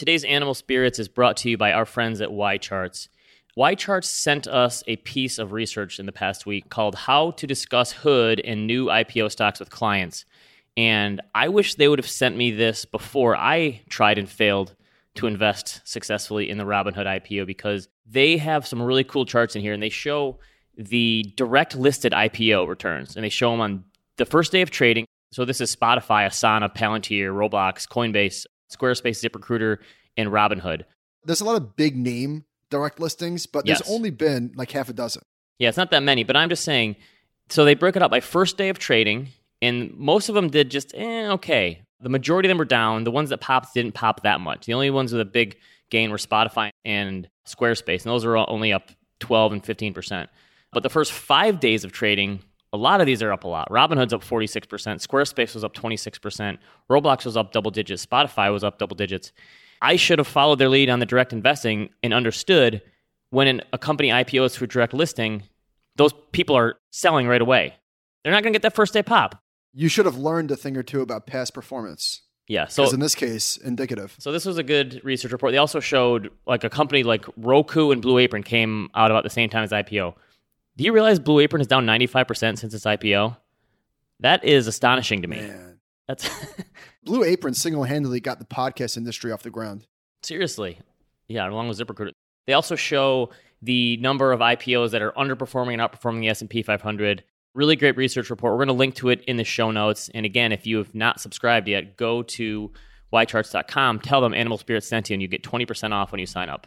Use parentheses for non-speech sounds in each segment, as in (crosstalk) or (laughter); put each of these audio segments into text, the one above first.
Today's Animal Spirits is brought to you by our friends at YCharts. YCharts sent us a piece of research in the past week called How to Discuss Hood and New IPO Stocks with Clients. And I wish they would have sent me this before I tried and failed to invest successfully in the Robinhood IPO because they have some really cool charts in here and they show the direct listed IPO returns and they show them on the first day of trading. So this is Spotify, Asana, Palantir, Roblox, Coinbase, Squarespace, ZipRecruiter, and Robinhood. There's a lot of big name direct listings, but there's Yes. only been like half a dozen. Yeah, it's not that many, but I'm just saying. So they broke it up by first day of trading, and most of them did just eh, okay. The majority of them were down. The ones that popped didn't pop that much. The only ones with a big gain were Spotify and Squarespace, and those were only up 12 and 15 percent. But the first five days of trading, a lot of these are up a lot. Robinhood's up 46 percent. Squarespace was up 26 percent. Roblox was up double digits. Spotify was up double digits. I should have followed their lead on the direct investing and understood when an, a company IPOs through direct listing, those people are selling right away. They're not going to get that first day pop. You should have learned a thing or two about past performance. Yeah. So in this case, indicative. so this was a good research report. They also showed like a company like Roku and Blue Apron came out about the same time as IPO. Do you realize Blue Apron is down 95% since its IPO? That is astonishing to me. Man. That's (laughs) Blue Apron single handedly got the podcast industry off the ground. seriously. Yeah, along with ZipRecruiter. They also show the number of IPOs that are underperforming and outperforming the S&P 500. Really great research report. We're going to link to it in the show notes. And again, if you have not subscribed yet, go to ycharts.com, tell them Animal Spirits sent you, and you get 20% off when you sign up.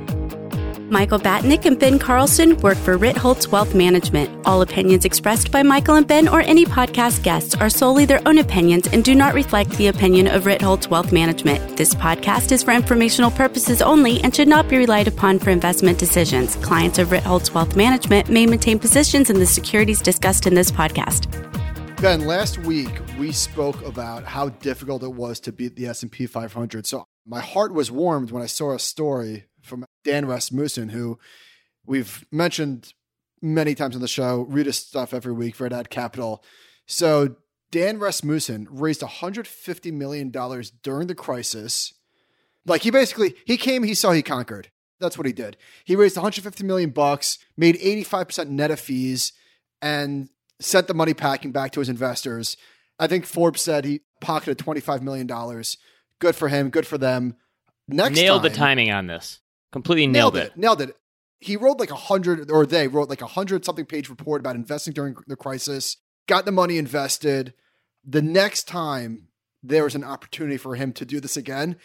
Michael Batnick and Ben Carlson work for Ritholtz Wealth Management. All opinions expressed by Michael and Ben or any podcast guests are solely their own opinions and do not reflect the opinion of Ritholtz Wealth Management. This podcast is for informational purposes only and should not be relied upon for investment decisions. Clients of Ritholtz Wealth Management may maintain positions in the securities discussed in this podcast. Ben, last week we spoke about how difficult it was to beat the S&P 500. So my heart was warmed when I saw a story from Dan Rasmussen, who we've mentioned many times on the show, read his stuff every week Verdad Capital. So Dan Rasmussen raised $150 million during the crisis. Like he basically, he came, he saw, he conquered. That's what he did. He raised 150 million bucks, made 85% net of fees, and sent the money packing back to his investors. I think Forbes said he pocketed $25 million. Good for him. Good for them. Next nailed the timing on this. Completely nailed, it. Nailed it. He wrote like a hundred, or they wrote like a hundred something page report about investing during the crisis. Got the money invested. The next time there is an opportunity for him to do this again,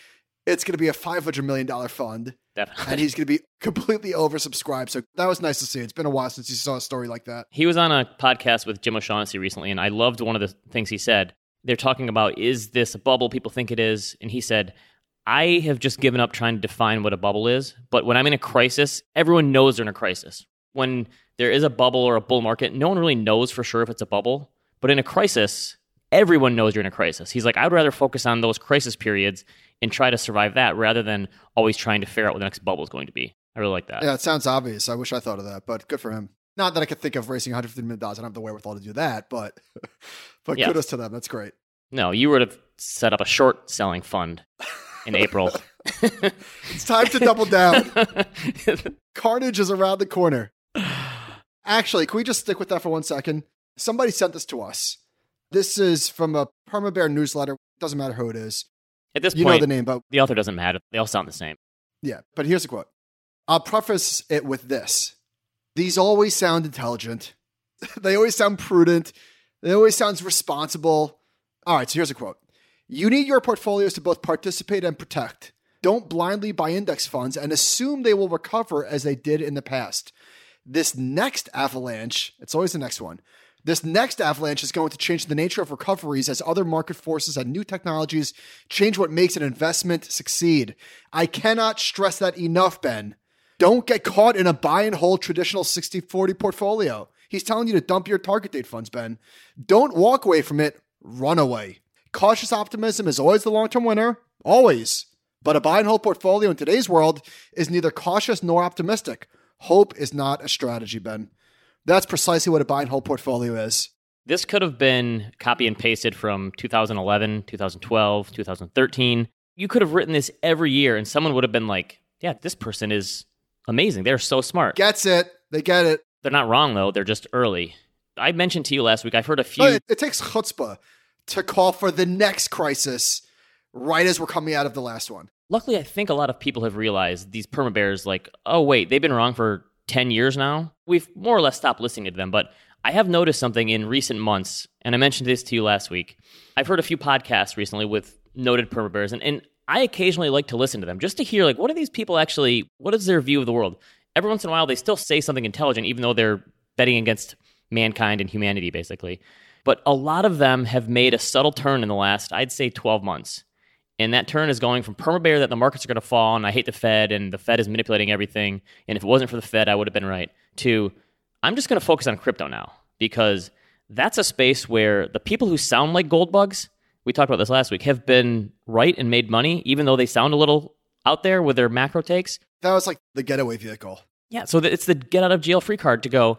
it's going to be a five hundred million dollar fund, Definitely. and he's going to be completely oversubscribed. So that was nice to see. It's been a while since you saw a story like that. He was on a podcast with Jim O'Shaughnessy recently, and I loved one of the things he said. They're talking about is this a bubble people think it is? And he said, I have just given up trying to define what a bubble is. But when I'm in a crisis, everyone knows they're in a crisis. When there is a bubble or a bull market, no one really knows for sure if it's a bubble. But in a crisis, everyone knows you're in a crisis. He's like, I'd rather focus on those crisis periods and try to survive that rather than always trying to figure out what the next bubble is going to be. I really like that. Yeah, it sounds obvious. I wish I thought of that, but good for him. Not that I could think of raising one hundred fifty million dollars. I don't have the wherewithal to do that, but (laughs) but Yeah. kudos to them. That's great. No, you would have set up a short selling fund (laughs) in April. (laughs) It's time to double down. (laughs) Carnage is around the corner. Actually, can we just stick with that for one second? Somebody sent this to us. This is from a Permabear newsletter. Doesn't matter who it is. At this You point, know the name, but the author doesn't matter. They all sound the same. yeah. But here's a quote. I'll preface it with this. These always sound intelligent. (laughs) they always sound prudent. They always sound responsible. All right, so here's a quote. You need your portfolios to both participate and protect. Don't blindly buy index funds and assume they will recover as they did in the past. This next avalanche, it's always the next one. This next avalanche is going to change the nature of recoveries as other market forces and new technologies change what makes an investment succeed. I cannot stress that enough, Ben. Don't get caught in a buy and hold traditional 60 40 portfolio. He's telling you to dump your target date funds, Ben. Don't walk away from it, run away. Cautious optimism is always the long term winner, always. But a buy and hold portfolio in today's world is neither cautious nor optimistic. Hope is not a strategy, Ben. That's precisely what a buy and hold portfolio is. This could have been copy and pasted from 2011, 2012, 2013. You could have written this every year and someone would have been like, yeah, this person is amazing. They're so smart. Gets it. They get it. They're not wrong, though. They're just early. I mentioned to you last week, I've heard a few. It, it takes chutzpah to call for the next crisis right as we're coming out of the last one. Luckily, I think a lot of people have realized these perma bears, like, oh, wait, they've been wrong for 10 years now. We've more or less stopped listening to them. But I have noticed something in recent months, and I mentioned this to you last week. I've heard a few podcasts recently with noted perma bears, and, and I occasionally like to listen to them just to hear, like, what are these people actually, what is their view of the world? Every once in a while, they still say something intelligent, even though they're betting against mankind and humanity, basically. But a lot of them have made a subtle turn in the last, I'd say, 12 months. And that turn is going from perma bear that the markets are going to fall and I hate the Fed and the Fed is manipulating everything. And if it wasn't for the Fed, I would have been right. To I'm just going to focus on crypto now because that's a space where the people who sound like gold bugs, we talked about this last week, have been right and made money, even though they sound a little out there with their macro takes. That was like the getaway vehicle. Yeah. So it's the get out of jail free card to go,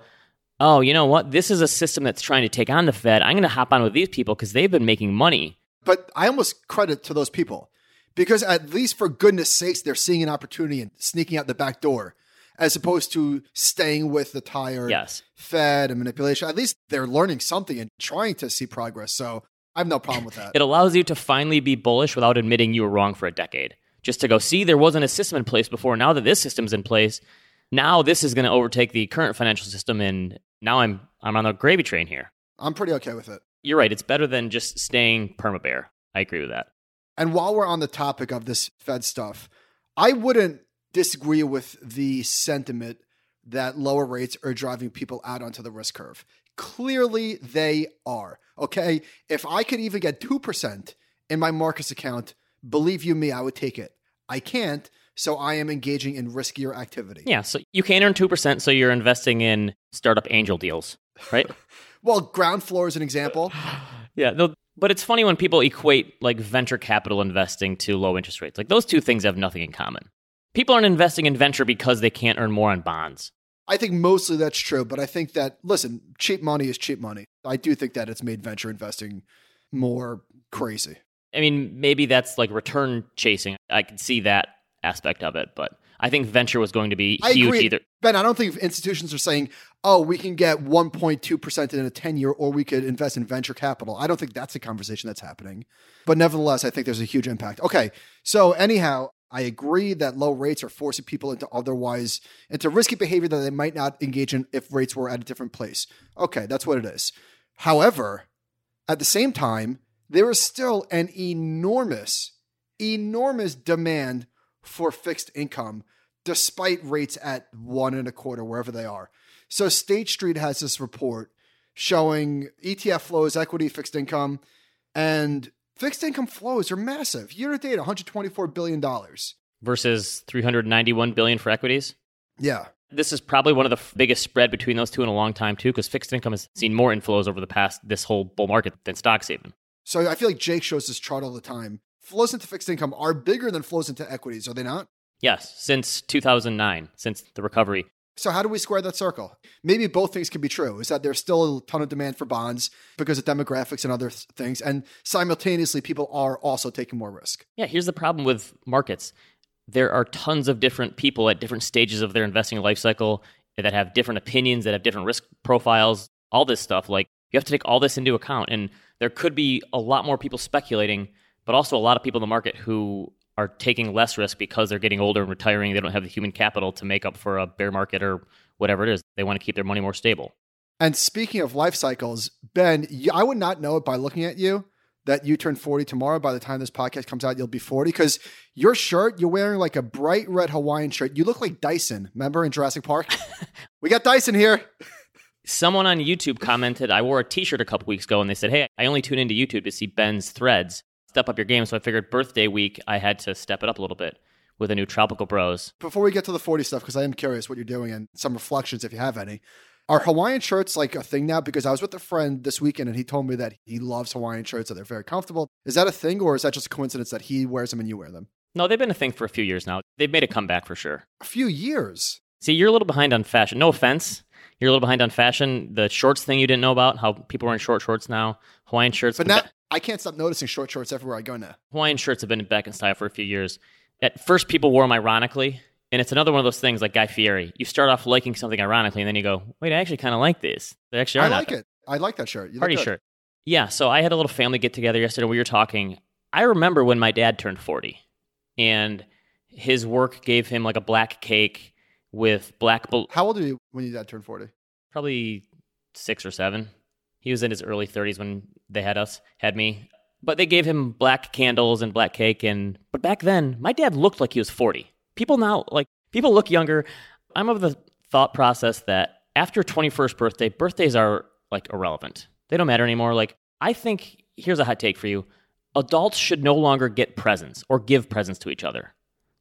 oh, you know what? This is a system that's trying to take on the Fed. I'm going to hop on with these people because they've been making money. But I almost credit to those people because at least for goodness sakes, they're seeing an opportunity and sneaking out the back door as opposed to staying with the tired yes. Fed and manipulation. At least they're learning something and trying to see progress. So I have no problem with that. it allows you to finally be bullish without admitting you were wrong for a decade. Just to go, see, there wasn't a system in place before. Now that this system's in place, now this is going to overtake the current financial system and now I'm I'm on the gravy train here. I'm pretty okay with it. You're right. It's better than just staying perma bear. I agree with that. And while we're on the topic of this Fed stuff, I wouldn't disagree with the sentiment that lower rates are driving people out onto the risk curve. Clearly, they are. Okay. If I could even get 2% in my Marcus account, believe you me, I would take it. I can't. So I am engaging in riskier activity. Yeah. So you can earn 2%. So you're investing in startup angel deals, right? (laughs) well, ground floor is an example. (gasps) yeah. No, but it's funny when people equate like venture capital investing to low interest rates. Like those two things have nothing in common. People aren't investing in venture because they can't earn more on bonds. I think mostly that's true, but I think that listen, cheap money is cheap money. I do think that it's made venture investing more crazy. I mean, maybe that's like return chasing. I can see that aspect of it, but I think venture was going to be I huge agree. either. Ben, I don't think institutions are saying, oh, we can get 1.2% in a 10 year or we could invest in venture capital. I don't think that's a conversation that's happening. But nevertheless, I think there's a huge impact. Okay. So, anyhow, I agree that low rates are forcing people into otherwise into risky behavior that they might not engage in if rates were at a different place. Okay, that's what it is. However, at the same time, there is still an enormous, enormous demand for fixed income, despite rates at one and a quarter, wherever they are. So State Street has this report showing ETF flows, equity, fixed income, and fixed income flows are massive. Year to date, $124 billion. Versus 391 billion for equities? Yeah. This is probably one of the biggest spread between those two in a long time too, because fixed income has seen more inflows over the past this whole bull market than stocks even. So I feel like Jake shows this chart all the time flows into fixed income are bigger than flows into equities, are they not? Yes, since 2009, since the recovery. So, how do we square that circle? Maybe both things can be true is that there's still a ton of demand for bonds because of demographics and other things. And simultaneously, people are also taking more risk. Yeah, here's the problem with markets there are tons of different people at different stages of their investing life cycle that have different opinions, that have different risk profiles, all this stuff. Like, you have to take all this into account. And there could be a lot more people speculating but also a lot of people in the market who are taking less risk because they're getting older and retiring. They don't have the human capital to make up for a bear market or whatever it is. They want to keep their money more stable. And speaking of life cycles, Ben, I would not know it by looking at you that you turn 40 tomorrow. By the time this podcast comes out, you'll be 40 because your shirt, you're wearing like a bright red Hawaiian shirt. You look like Dyson. Remember in Jurassic Park? (laughs) we got Dyson here. Someone on YouTube commented, I wore a t shirt a couple weeks ago and they said, Hey, I only tune into YouTube to see Ben's threads step up your game. So I figured birthday week, I had to step it up a little bit with a new Tropical Bros. Before we get to the 40 stuff, because I am curious what you're doing and some reflections if you have any. Are Hawaiian shirts like a thing now? Because I was with a friend this weekend and he told me that he loves Hawaiian shirts, that they're very comfortable. Is that a thing or is that just a coincidence that he wears them and you wear them? No, they've been a thing for a few years now. They've made a comeback for sure. A few years? See, you're a little behind on fashion. No offense. You're a little behind on fashion. The shorts thing you didn't know about, how people are wearing short shorts now. Hawaiian shirts. But now I can't stop noticing short shorts everywhere I go now. Hawaiian shirts have been back in style for a few years. At first, people wore them ironically. And it's another one of those things like Guy Fieri. You start off liking something ironically, and then you go, wait, I actually kind of like this. They actually are I like it. I like that shirt. You Party shirt. Yeah, so I had a little family get together yesterday. We were talking. I remember when my dad turned 40 and his work gave him like a black cake with black, How old are you when your dad turned 40? probably six or seven. He was in his early 30s when they had us, had me. But they gave him black candles and black cake. And but back then, my dad looked like he was 40. People now, like, people look younger. I'm of the thought process that after 21st birthday, birthdays are like irrelevant. They don't matter anymore. Like, I think here's a hot take for you adults should no longer get presents or give presents to each other.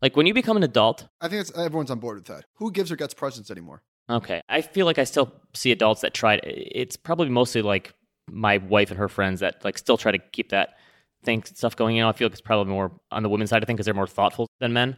Like, when you become an adult, I think it's, everyone's on board with that. Who gives or gets presents anymore? Okay. I feel like I still see adults that try it's probably mostly like my wife and her friends that like still try to keep that thing stuff going. You know, I feel like it's probably more on the women's side of things because they're more thoughtful than men.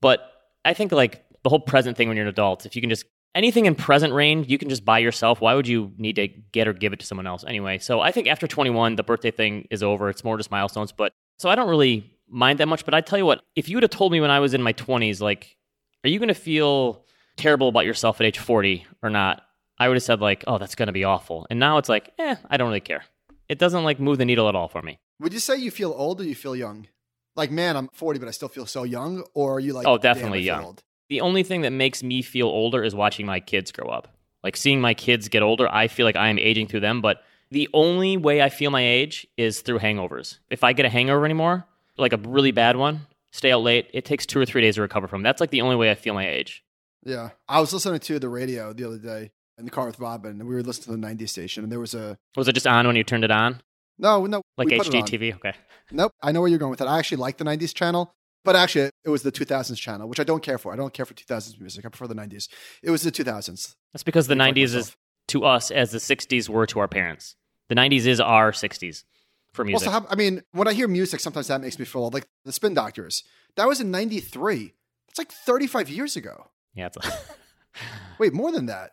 But I think like the whole present thing when you're an adult, if you can just anything in present range, you can just buy yourself. Why would you need to get or give it to someone else anyway? So I think after 21, the birthday thing is over. It's more just milestones. But so I don't really mind that much. But I tell you what, if you would have told me when I was in my 20s, like, are you going to feel terrible about yourself at age 40 or not? I would have said like, oh, that's going to be awful. And now it's like, eh, I don't really care. It doesn't like move the needle at all for me. Would you say you feel old or you feel young? Like, man, I'm 40, but I still feel so young? Or are you like, Oh, definitely young. old"? The only thing that makes me feel older is watching my kids grow up. Like seeing my kids get older, I feel like I am aging through them. But the only way I feel my age is through hangovers. If I get a hangover anymore, like a really bad one, stay out late, it takes two or three days to recover from. That's like the only way I feel my age. Yeah. I was listening to the radio the other day in the car with Robin, and we were listening to the 90s station, and there was a. Was it just on when you turned it on? No, no. Like we put it on. HGTV? Okay. Nope. I know where you're going with that. I actually like the 90s channel, but actually, it was the 2000s channel, which I don't care for. I don't care for 2000s music. I prefer the 90s. It was the 2000s. That's because the 90s correct is to us as the 60s were to our parents. The 90s is our 60s for music. Also, I mean, when I hear music, sometimes that makes me feel old. Like the Spin Doctors. That was in 93. It's like 35 years ago. Yeah, it's (laughs) Wait, more than that.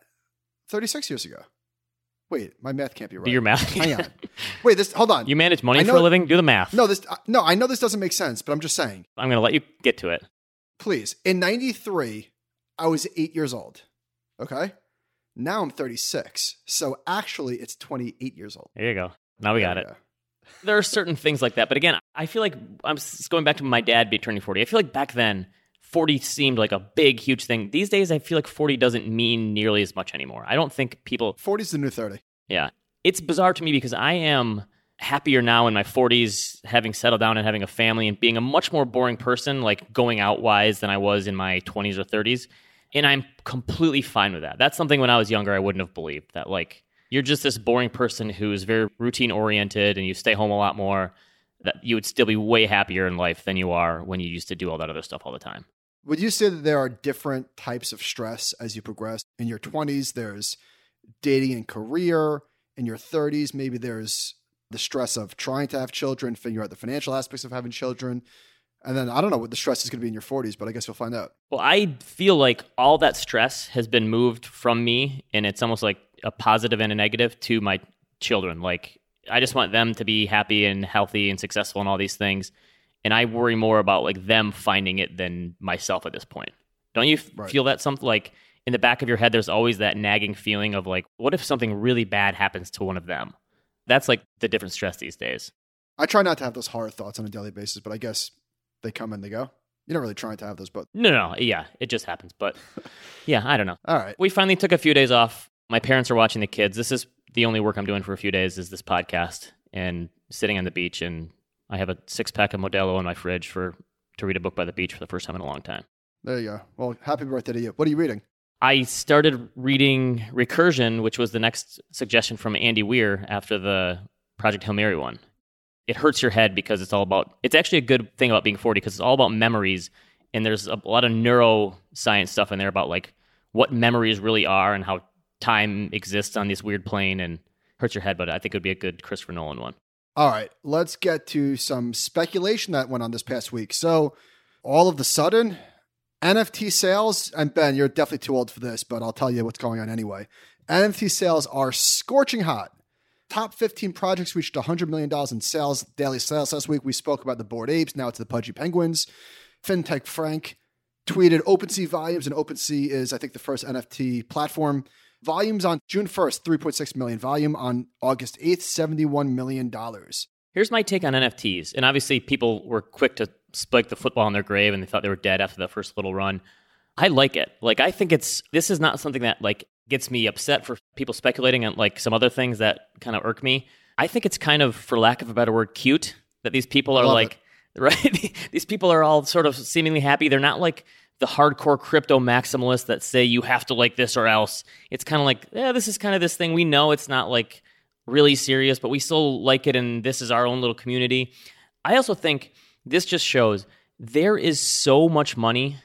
36 years ago. Wait, my math can't be right. do your math. Hang on. (laughs) Wait, this, hold on. you manage money I for a living? Do the math. no, this, uh, no, I know this doesn't make sense, but I'm just saying. I'm going to let you get to it. Please. In 93, I was eight years old. Okay. Now I'm 36. So actually, it's 28 years old. There you go. Now we got it. go. There are certain things like that. But again, I feel like I'm going back to my dad be turning 40. I feel like back then, 40 seemed like a big, huge thing. These days, I feel like 40 doesn't mean nearly as much anymore. I don't think people 40 is the new 30. Yeah. It's bizarre to me because I am happier now in my 40s, having settled down and having a family and being a much more boring person, like going out wise, than I was in my 20s or 30s. And I'm completely fine with that. That's something when I was younger, I wouldn't have believed that, like, you're just this boring person who's very routine oriented and you stay home a lot more, that you would still be way happier in life than you are when you used to do all that other stuff all the time. Would you say that there are different types of stress as you progress? In your 20s, there's dating and career. In your 30s, maybe there's the stress of trying to have children, figure out the financial aspects of having children. And then I don't know what the stress is going to be in your 40s, but I guess you'll find out. Well, I feel like all that stress has been moved from me, and it's almost like a positive and a negative to my children. Like, I just want them to be happy and healthy and successful and all these things. And I worry more about like them finding it than myself at this point. Don't you f- Right. feel that something like in the back of your head, there's always that nagging feeling of like, what if something really bad happens to one of them? That's like the different stress these days. I try not to have those horror thoughts on a daily basis, but I guess they come and they go. You're not really trying to have those, but No, no, no. Yeah, it just happens. But (laughs) yeah, I don't know. all right. we finally took a few days off. My parents are watching the kids. This is the only work I'm doing for a few days is this podcast and sitting on the beach. And I have a six pack of Modelo in my fridge for to read a book by the beach for the first time in a long time. There you go. Well, happy birthday to you. What are you reading? I started reading Recursion, which was the next suggestion from Andy Weir after the Project Hail Mary one. It hurts your head because it's all about, it's actually a good thing about being 40 because it's all about memories. And there's a lot of neuroscience stuff in there about like what memories really are and how time exists on this weird plane and hurts your head. But I think it would be a good Christopher Nolan one. All right, let's get to some speculation that went on this past week. So, all of the sudden, NFT sales, and Ben, you're definitely too old for this, but I'll tell you what's going on anyway. NFT sales are scorching hot. Top 15 projects reached $100 million in sales, daily sales last week. We spoke about the Bored Apes. Now it's the Pudgy Penguins. FinTech Frank tweeted OpenSea volumes, and OpenSea is, I think, the first NFT platform. Volumes on June 1st, 3.6 million. Volume on August 8th, $71 million. Here's my take on NFTs. And obviously, people were quick to spike the football in their grave and they thought they were dead after the first little run. I like it. Like, I think it's, this is not something that, like, gets me upset for people speculating on, like, some other things that kind of irk me. I think it's kind of, for lack of a better word, cute that these people are Love like, (laughs) right? these people are all sort of seemingly happy. They're not like the hardcore crypto maximalists that say you have to like this or else. It's kind of like, yeah, this is kind of this thing. We know it's not like really serious, but we still like it, and this is our own little community. I also think this just shows there is so much money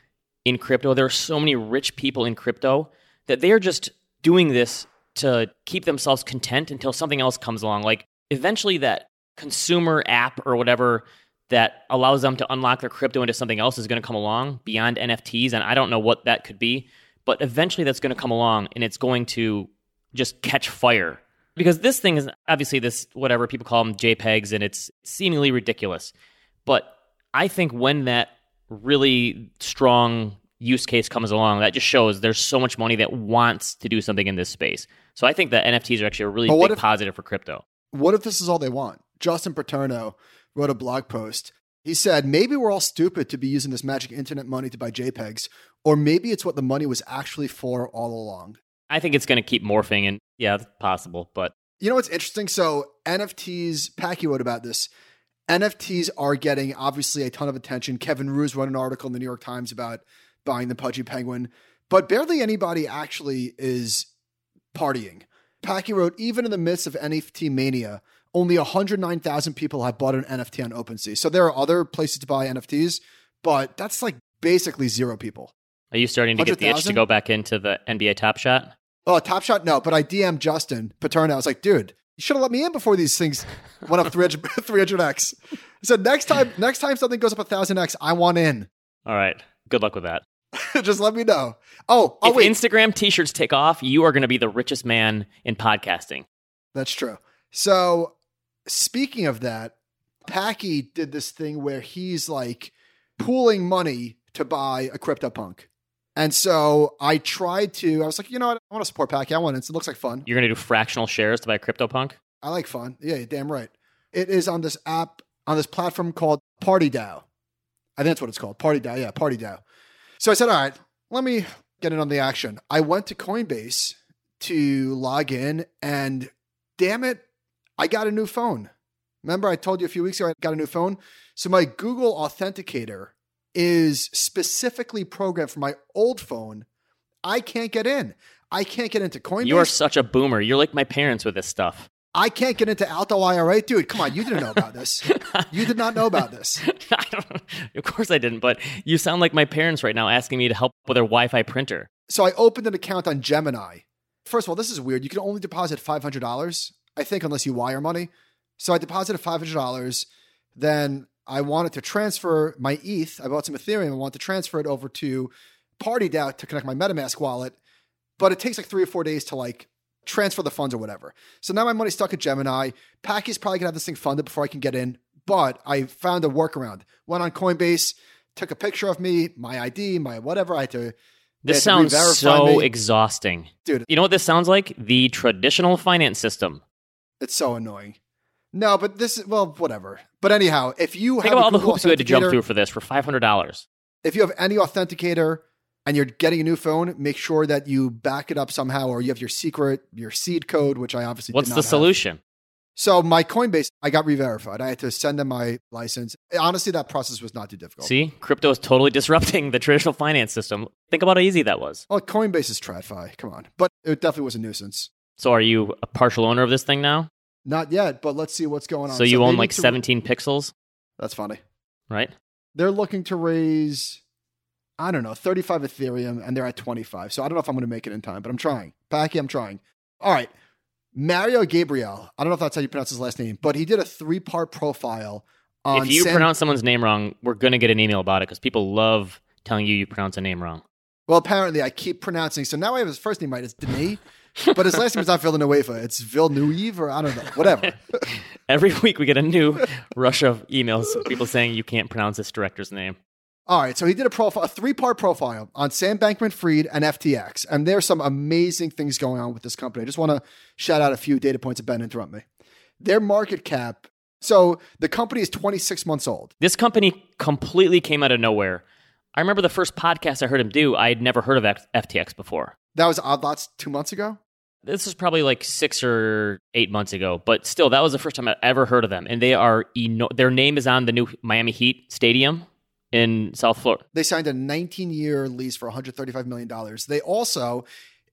in crypto. There are so many rich people in crypto that they are just doing this to keep themselves content until something else comes along. Like eventually, that consumer app or whatever that allows them to unlock their crypto into something else is going to come along beyond NFTs. And I don't know what that could be, but eventually that's going to come along and it's going to just catch fire. Because this thing is obviously this, whatever people call them JPEGs, and it's seemingly ridiculous. But I think when that really strong use case comes along, that just shows there's so much money that wants to do something in this space. So I think that NFTs are actually a really big if- positive for crypto. What if this is all they want? Justin Paterno wrote a blog post. He said, maybe we're all stupid to be using this magic internet money to buy JPEGs, or maybe it's what the money was actually for all along. I think it's going to keep morphing, and yeah, it's possible. But You know what's interesting? So NFTs, Packy wrote about this. NFTs are getting obviously a ton of attention. Kevin Roose wrote an article in the New York Times about buying the Pudgy Penguin, but barely anybody actually is partying. Packy wrote, even in the midst of NFT mania, only 109,000 people have bought an NFT on OpenSea. So there are other places to buy NFTs, but that's like basically zero people. are you starting to get the itch to go back into the NBA Top Shot? Oh, Top Shot, no. But I DM'd Justin Paterno. I was like, dude, you should have let me in before these things went up 300, 300x. I said, next time, next time something goes up 1,000x, I want in. All right. Good luck with that. (laughs) Just let me know. Oh, oh if wait. Instagram t-shirts take off, you are going to be the richest man in podcasting. That's true. So, speaking of that, Packy did this thing where he's like pooling money to buy a CryptoPunk. And so I tried to, I was like, you know what? I want to support Packy. I want it. It looks like fun. You're going to do fractional shares to buy CryptoPunk? I like fun. Yeah, you're damn right. It is on this app, on this platform called PartyDAO. I think that's what it's called. PartyDAO. Yeah, PartyDAO. So I said, all right, let me get in on the action. I went to Coinbase to log in, and damn it, I got a new phone. Remember, I told you a few weeks ago I got a new phone? So my Google Authenticator is specifically programmed for my old phone. I can't get in. I can't get into Coinbase. You are such a boomer. You're like my parents with this stuff. I can't get into Alto IRA. Dude, come on. You didn't know about this. (laughs) You did not know about this. (laughs) Of course I didn't, but you sound like my parents right now asking me to help with their Wi-Fi printer. So I opened an account on Gemini. First of all, this is weird. You can only deposit $500, I think, unless you wire money. So I deposited $500. Then I wanted to transfer my ETH. I bought some Ethereum. I wanted to transfer it over to PartyDAO to connect my MetaMask wallet. But it takes like three or four days to like transfer the funds or whatever. So now my money's stuck at Gemini. Packy's probably gonna have this thing funded before I can get in. But I found a workaround. Went on Coinbase, took a picture of me, my ID, my whatever. I had to. This sounds so me. exhausting. Dude. You know what this sounds like? The traditional finance system. It's so annoying. No, but this is well, whatever. But anyhow, if you Think have about all the hoops you had to jump through for this for $500. if you have any authenticator and you're getting a new phone, make sure that you back it up somehow, or you have your secret, your seed code, which I obviously What's did the have. solution? So my Coinbase, I got re-verified. I had to send them my license. Honestly, that process was not too difficult. See, crypto is totally (laughs) disrupting the traditional finance system. Think about how easy that was. Well, Coinbase is TradFi. Come on, but it definitely was a nuisance. So, are you a partial owner of this thing now? Not yet, but let's see what's going on. So you own like need to- 17 pixels, That's funny. right? They're looking to raise, I don't know, 35 Ethereum, and they're at 25. So I don't know if I'm going to make it in time, but I'm trying. Packy, I'm trying. All right. Mario Gabriel. I don't know if that's how you pronounce his last name, but he did a three part profile on if you Sam- pronounce someone's name wrong, we're going to get an email about it because people love telling you you pronounce a name wrong. Well, apparently I keep pronouncing. So now I have his first name right. It's Denis, but his last name is not Villanueva. It's Villeneuve or I don't know. Whatever. (laughs) Every week we get a new rush of emails, of people saying you can't pronounce this director's name. All right, so he did a profile, a three-part profile on Sam Bankman-Fried and FTX, and there's some amazing things going on with this company. I just want to shout out a few data points. Ben, interrupt me. Their market cap. So the company is 26 months old. This company completely came out of nowhere. I remember the first podcast I heard him do. I had never heard of F- FTX before. That was Odd Lots two months ago. This was probably like six or eight months ago, but still, that was the first time I ever heard of them. And they are eno- their name is on the new Miami Heat stadium in South Florida. They signed a 19-year lease for 135 million dollars. They also,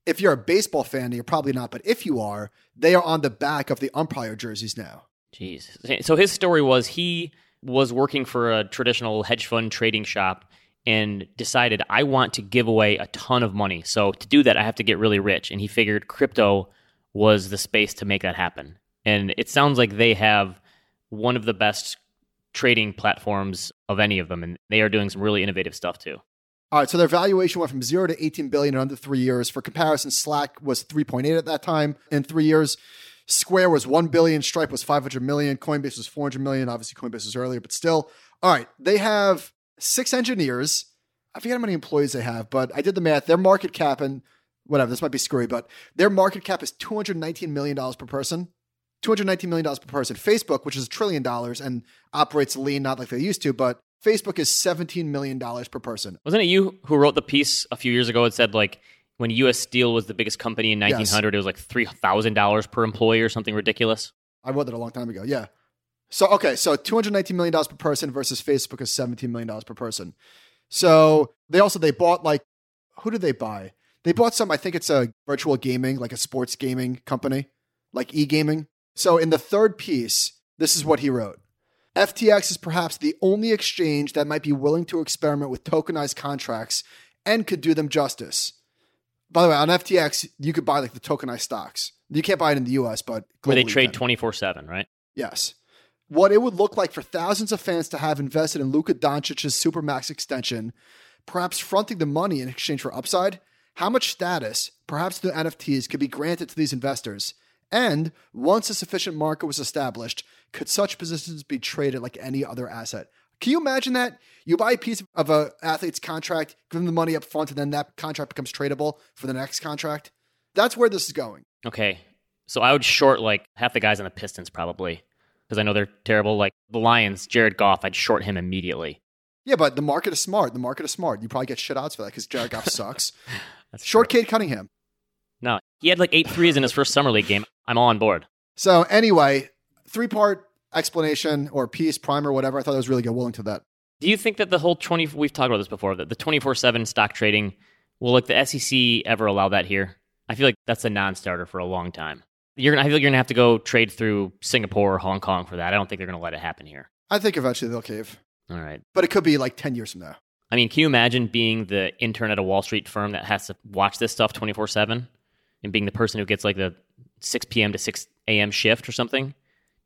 if you're a baseball fan, you're probably not, but if you are, they are on the back of the umpire jerseys now. Jeez. So his story was he was working for a traditional hedge fund trading shop and decided I want to give away a ton of money. So to do that, I have to get really rich. And he figured crypto was the space to make that happen. And it sounds like they have one of the best trading platforms of any of them, and they are doing some really innovative stuff too. All right, so their valuation went from zero to 18 billion in under three years. For comparison, Slack was 3.8 at that time in three years. Square was 1 billion, Stripe was 500 million, Coinbase was 400 million. Obviously, Coinbase was earlier, but still. All right, they have six engineers. I forget how many employees they have, but I did the math. Their market cap and whatever, this might be screwy, but their market cap is $219 million per person. $219 million per person. Facebook, which is a trillion dollars and operates lean, not like they used to, but Facebook is $17 million per person. Wasn't it you who wrote the piece a few years ago? It said like when U.S. Steel was the biggest company in 1900, yes. it was like $3,000 per employee or something ridiculous. I wrote that a long time ago. Yeah. So, okay. So $219 million per person versus Facebook is $17 million per person. So they also, they bought like, who did they buy? They bought some, I think it's a virtual gaming, like a sports gaming company, like e gaming. So in the third piece, this is what he wrote. FTX is perhaps the only exchange that might be willing to experiment with tokenized contracts and could do them justice. By the way, on FTX, you could buy like the tokenized stocks. You can't buy it in the US, but where they trade 24 7, right? Yes. What it would look like for thousands of fans to have invested in Luka Doncic's Supermax extension, perhaps fronting the money in exchange for upside, how much status, perhaps the NFTs, could be granted to these investors and once a sufficient market was established, could such positions be traded like any other asset? Can you imagine that? You buy a piece of an athlete's contract, give them the money up front, and then that contract becomes tradable for the next contract? That's where this is going. Okay. So I would short like half the guys on the Pistons probably because I know they're terrible. Like the Lions, Jared Goff, I'd short him immediately. Yeah, but the market is smart. The market is smart. You probably get shit outs for that because Jared Goff (laughs) sucks. short true. Cade Cunningham. No, he had like eight threes in his first summer league game. I'm all on board. So anyway, three part explanation or piece, primer, whatever. I thought that was really good. Willing to that. Do you think that the whole 20, we've talked about this before, that the 24 7 stock trading, will like the SEC ever allow that here? I feel like that's a non starter for a long time. You're gonna, I feel like you're going to have to go trade through Singapore or Hong Kong for that. I don't think they're going to let it happen here. I think eventually they'll cave. All right. But it could be like 10 years from now. I mean, can you imagine being the intern at a Wall Street firm that has to watch this stuff 24 7? and being the person who gets like the 6 p.m. to 6 a.m. shift or something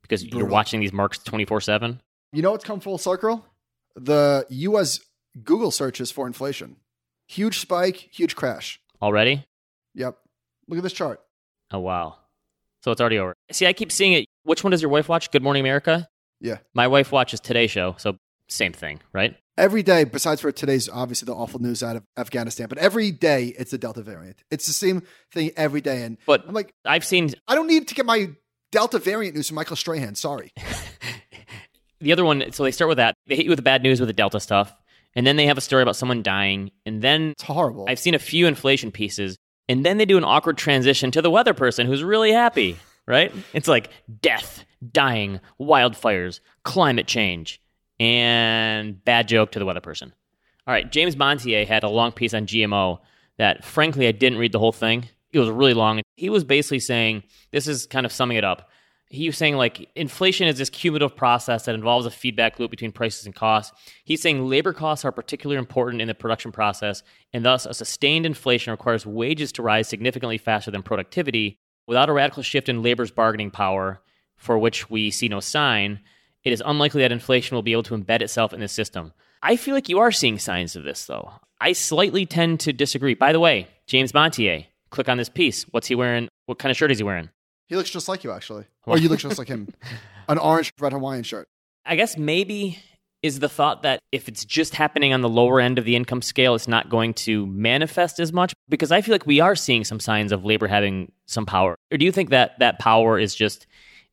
because Brutal. you're watching these marks 24 7. You know what's come full circle? The U.S. Google searches for inflation. Huge spike, huge crash. Already? Yep. Look at this chart. Oh, wow. So it's already over. See, I keep seeing it. Which one does your wife watch? Good Morning America? Yeah. My wife watches Today Show. So same thing, right? every day, besides for today's obviously the awful news out of Afghanistan, but every day it's the Delta variant. It's the same thing every day. And but I'm like, I've seen. I don't need to get my Delta variant news from Michael Strahan. Sorry. (laughs) the other one. So they start with that. They hit you with the bad news with the Delta stuff, and then they have a story about someone dying, and then it's horrible. I've seen a few inflation pieces, and then they do an awkward transition to the weather person who's really happy. Right? It's like death, dying, wildfires, climate change and bad joke to the weather person. All right, James Montier had a long piece on GMO that, frankly, I didn't read the whole thing. It was really long. He was basically saying this is kind of summing it up. He was saying like inflation is this cumulative process that involves a feedback loop between prices and costs. He's saying labor costs are particularly important in the production process, and thus a sustained inflation requires wages to rise significantly faster than productivity. Without a radical shift in labor's bargaining power, for which we see no sign, it is unlikely that inflation will be able to embed itself in the system. I feel like you are seeing signs of this, though. I slightly tend to disagree. By the way, James Montier, click on this piece. What's he wearing? What kind of shirt is he wearing? He looks just like you, actually. (laughs) Or oh, you look just like him. An orange red Hawaiian shirt. I guess maybe is the thought that if it's just happening on the lower end of the income scale, it's not going to manifest as much? Because I feel like we are seeing some signs of labor having some power. Or do you think that that power is just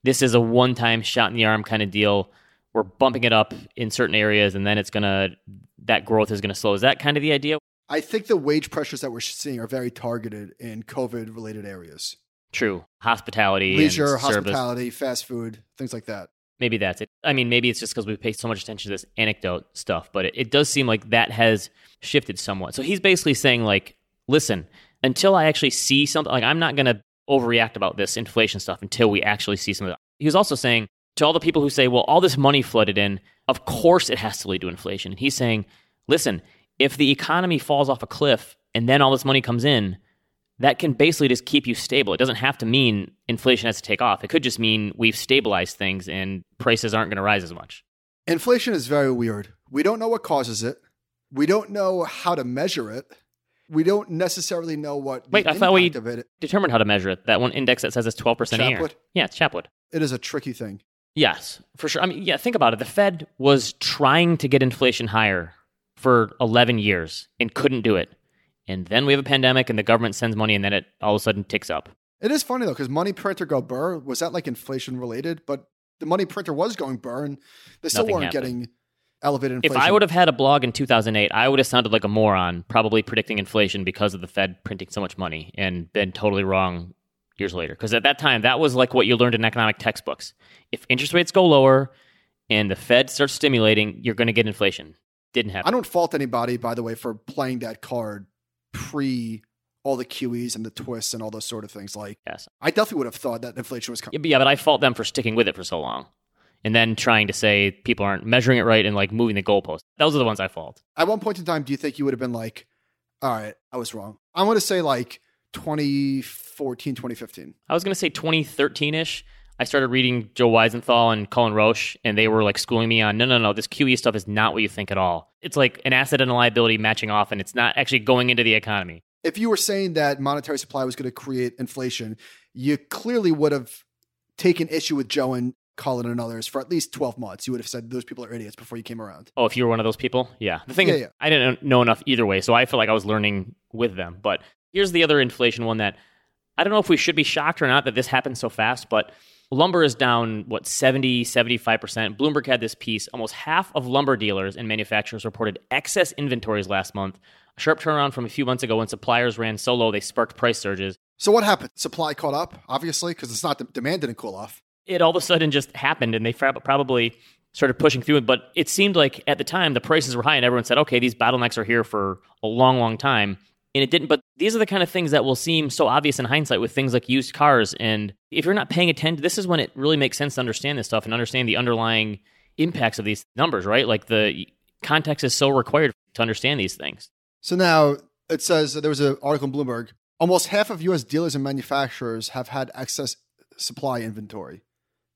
this is a one time shot in the arm kind of deal? We're bumping it up in certain areas and then it's going to, that growth is going to slow. Is that kind of the idea? I think the wage pressures that we're seeing are very targeted in COVID related areas. True. Hospitality, leisure, hospitality, fast food, things like that. Maybe that's it. I mean, maybe it's just because we pay so much attention to this anecdote stuff, but it, it does seem like that has shifted somewhat. So he's basically saying, like, listen, until I actually see something, like, I'm not going to overreact about this inflation stuff until we actually see something. He was also saying to all the people who say, well, all this money flooded in, of course it has to lead to inflation. And he's saying, listen, if the economy falls off a cliff and then all this money comes in, that can basically just keep you stable. It doesn't have to mean inflation has to take off. It could just mean we've stabilized things and prices aren't going to rise as much. Inflation is very weird. We don't know what causes it. We don't know how to measure it. We don't necessarily know what Wait, I thought we of it. determined how to measure it. That one index that says it's 12% a year. Yeah, it's Chapwood. It is a tricky thing. Yes, for sure. I mean, yeah, think about it. The Fed was trying to get inflation higher for 11 years and couldn't do it. And then we have a pandemic and the government sends money and then it all of a sudden ticks up. It is funny though, because money printer go burr. Was that like inflation related? But the money printer was going burr and they still Nothing weren't happened. getting elevated inflation. If I would have had a blog in 2008, I would have sounded like a moron, probably predicting inflation because of the Fed printing so much money and been totally wrong years later. Because at that time, that was like what you learned in economic textbooks. If interest rates go lower and the Fed starts stimulating, you're going to get inflation. Didn't happen. I don't fault anybody, by the way, for playing that card pre all the QEs and the twists and all those sort of things. Like, Yes. I definitely would have thought that inflation was coming. Yeah, but, I fault them for sticking with it for so long. And then trying to say people aren't measuring it right and like moving the goalpost. Those are the ones I fault. At one point in time, do you think you would have been like, all right, I was wrong? I want to say like 2014, 2015. I was going to say 2013 ish. I started reading Joe Weisenthal and Cullen Roche, and they were like schooling me on no, no, no, this QE stuff is not what you think at all. It's like an asset and a liability matching off, and it's not actually going into the economy. If you were saying that monetary supply was going to create inflation, you clearly would have taken issue with Joe and Cullen and others for at least 12 months. You would have said those people are idiots before you came around. Oh, if you were one of those people? Yeah. The thing Yeah, is, yeah. I didn't know enough either way, so I feel like I was learning with them. But here's the other inflation one that I don't know if we should be shocked or not that this happened so fast, but lumber is down, what, 70, 75%. Bloomberg had this piece. Almost half of lumber dealers and manufacturers reported excess inventories last month. A sharp turnaround from a few months ago when suppliers ran so low they sparked price surges. So what happened? Supply caught up, obviously, because it's not the demand didn't cool off. it all of a sudden just happened and they probably started pushing through it. But it seemed like at the time the prices were high and everyone said, okay, these bottlenecks are here for a long, long time. And it didn't. But these are the kind of things that will seem so obvious in hindsight with things like used cars. And if you're not paying attention, this is when it really makes sense to understand this stuff and understand the underlying impacts of these numbers, right? Like the context is so required to understand these things. So now it says there was an article in Bloomberg. Almost half of U.S. dealers and manufacturers have had excess supply inventory.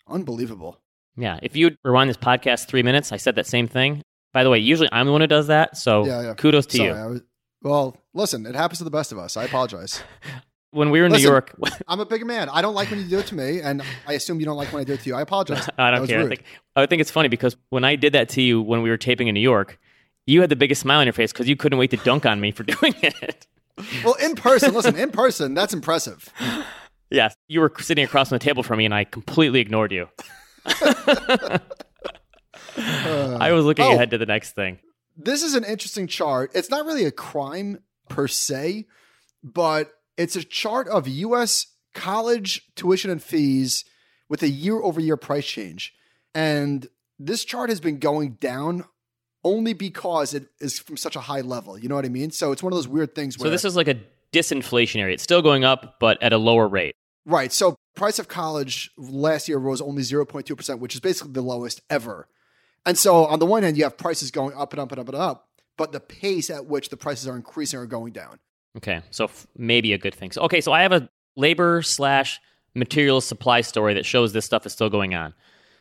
Unbelievable. Yeah. If you rewind this podcast three minutes, I said that same thing. By the way, usually I'm the one who does that. So Yeah, yeah. kudos to Sorry, you. Well, listen, it happens to the best of us. I apologize. (laughs) When we were in Listen, New York, (laughs) I'm a big man. I don't like when you do it to me, and I assume you don't like when I do it to you. I apologize. (laughs) I don't care. I think, I think it's funny because when I did that to you when we were taping in New York, you had the biggest smile on your face because you couldn't wait to dunk on me for doing it. Well, in person, listen, in person, that's impressive. yes, you were sitting across from the table from me, and I completely ignored you. I was looking oh. ahead to the next thing. This is an interesting chart. It's not really a crime per se, but it's a chart of U.S. college tuition and fees with a year over year price change. And this chart has been going down only because it is from such a high level. You know what I mean? So it's one of those weird things where. So this is like a disinflationary. It's still going up, but at a lower rate. Right. So price of college last year rose only 0.2%, which is basically the lowest ever. And so on the one hand, you have prices going up and up and up and up, but the pace at which the prices are increasing are going down. Okay, so f- maybe a good thing. So, okay, so I have a labor slash materials supply story that shows this stuff is still going on.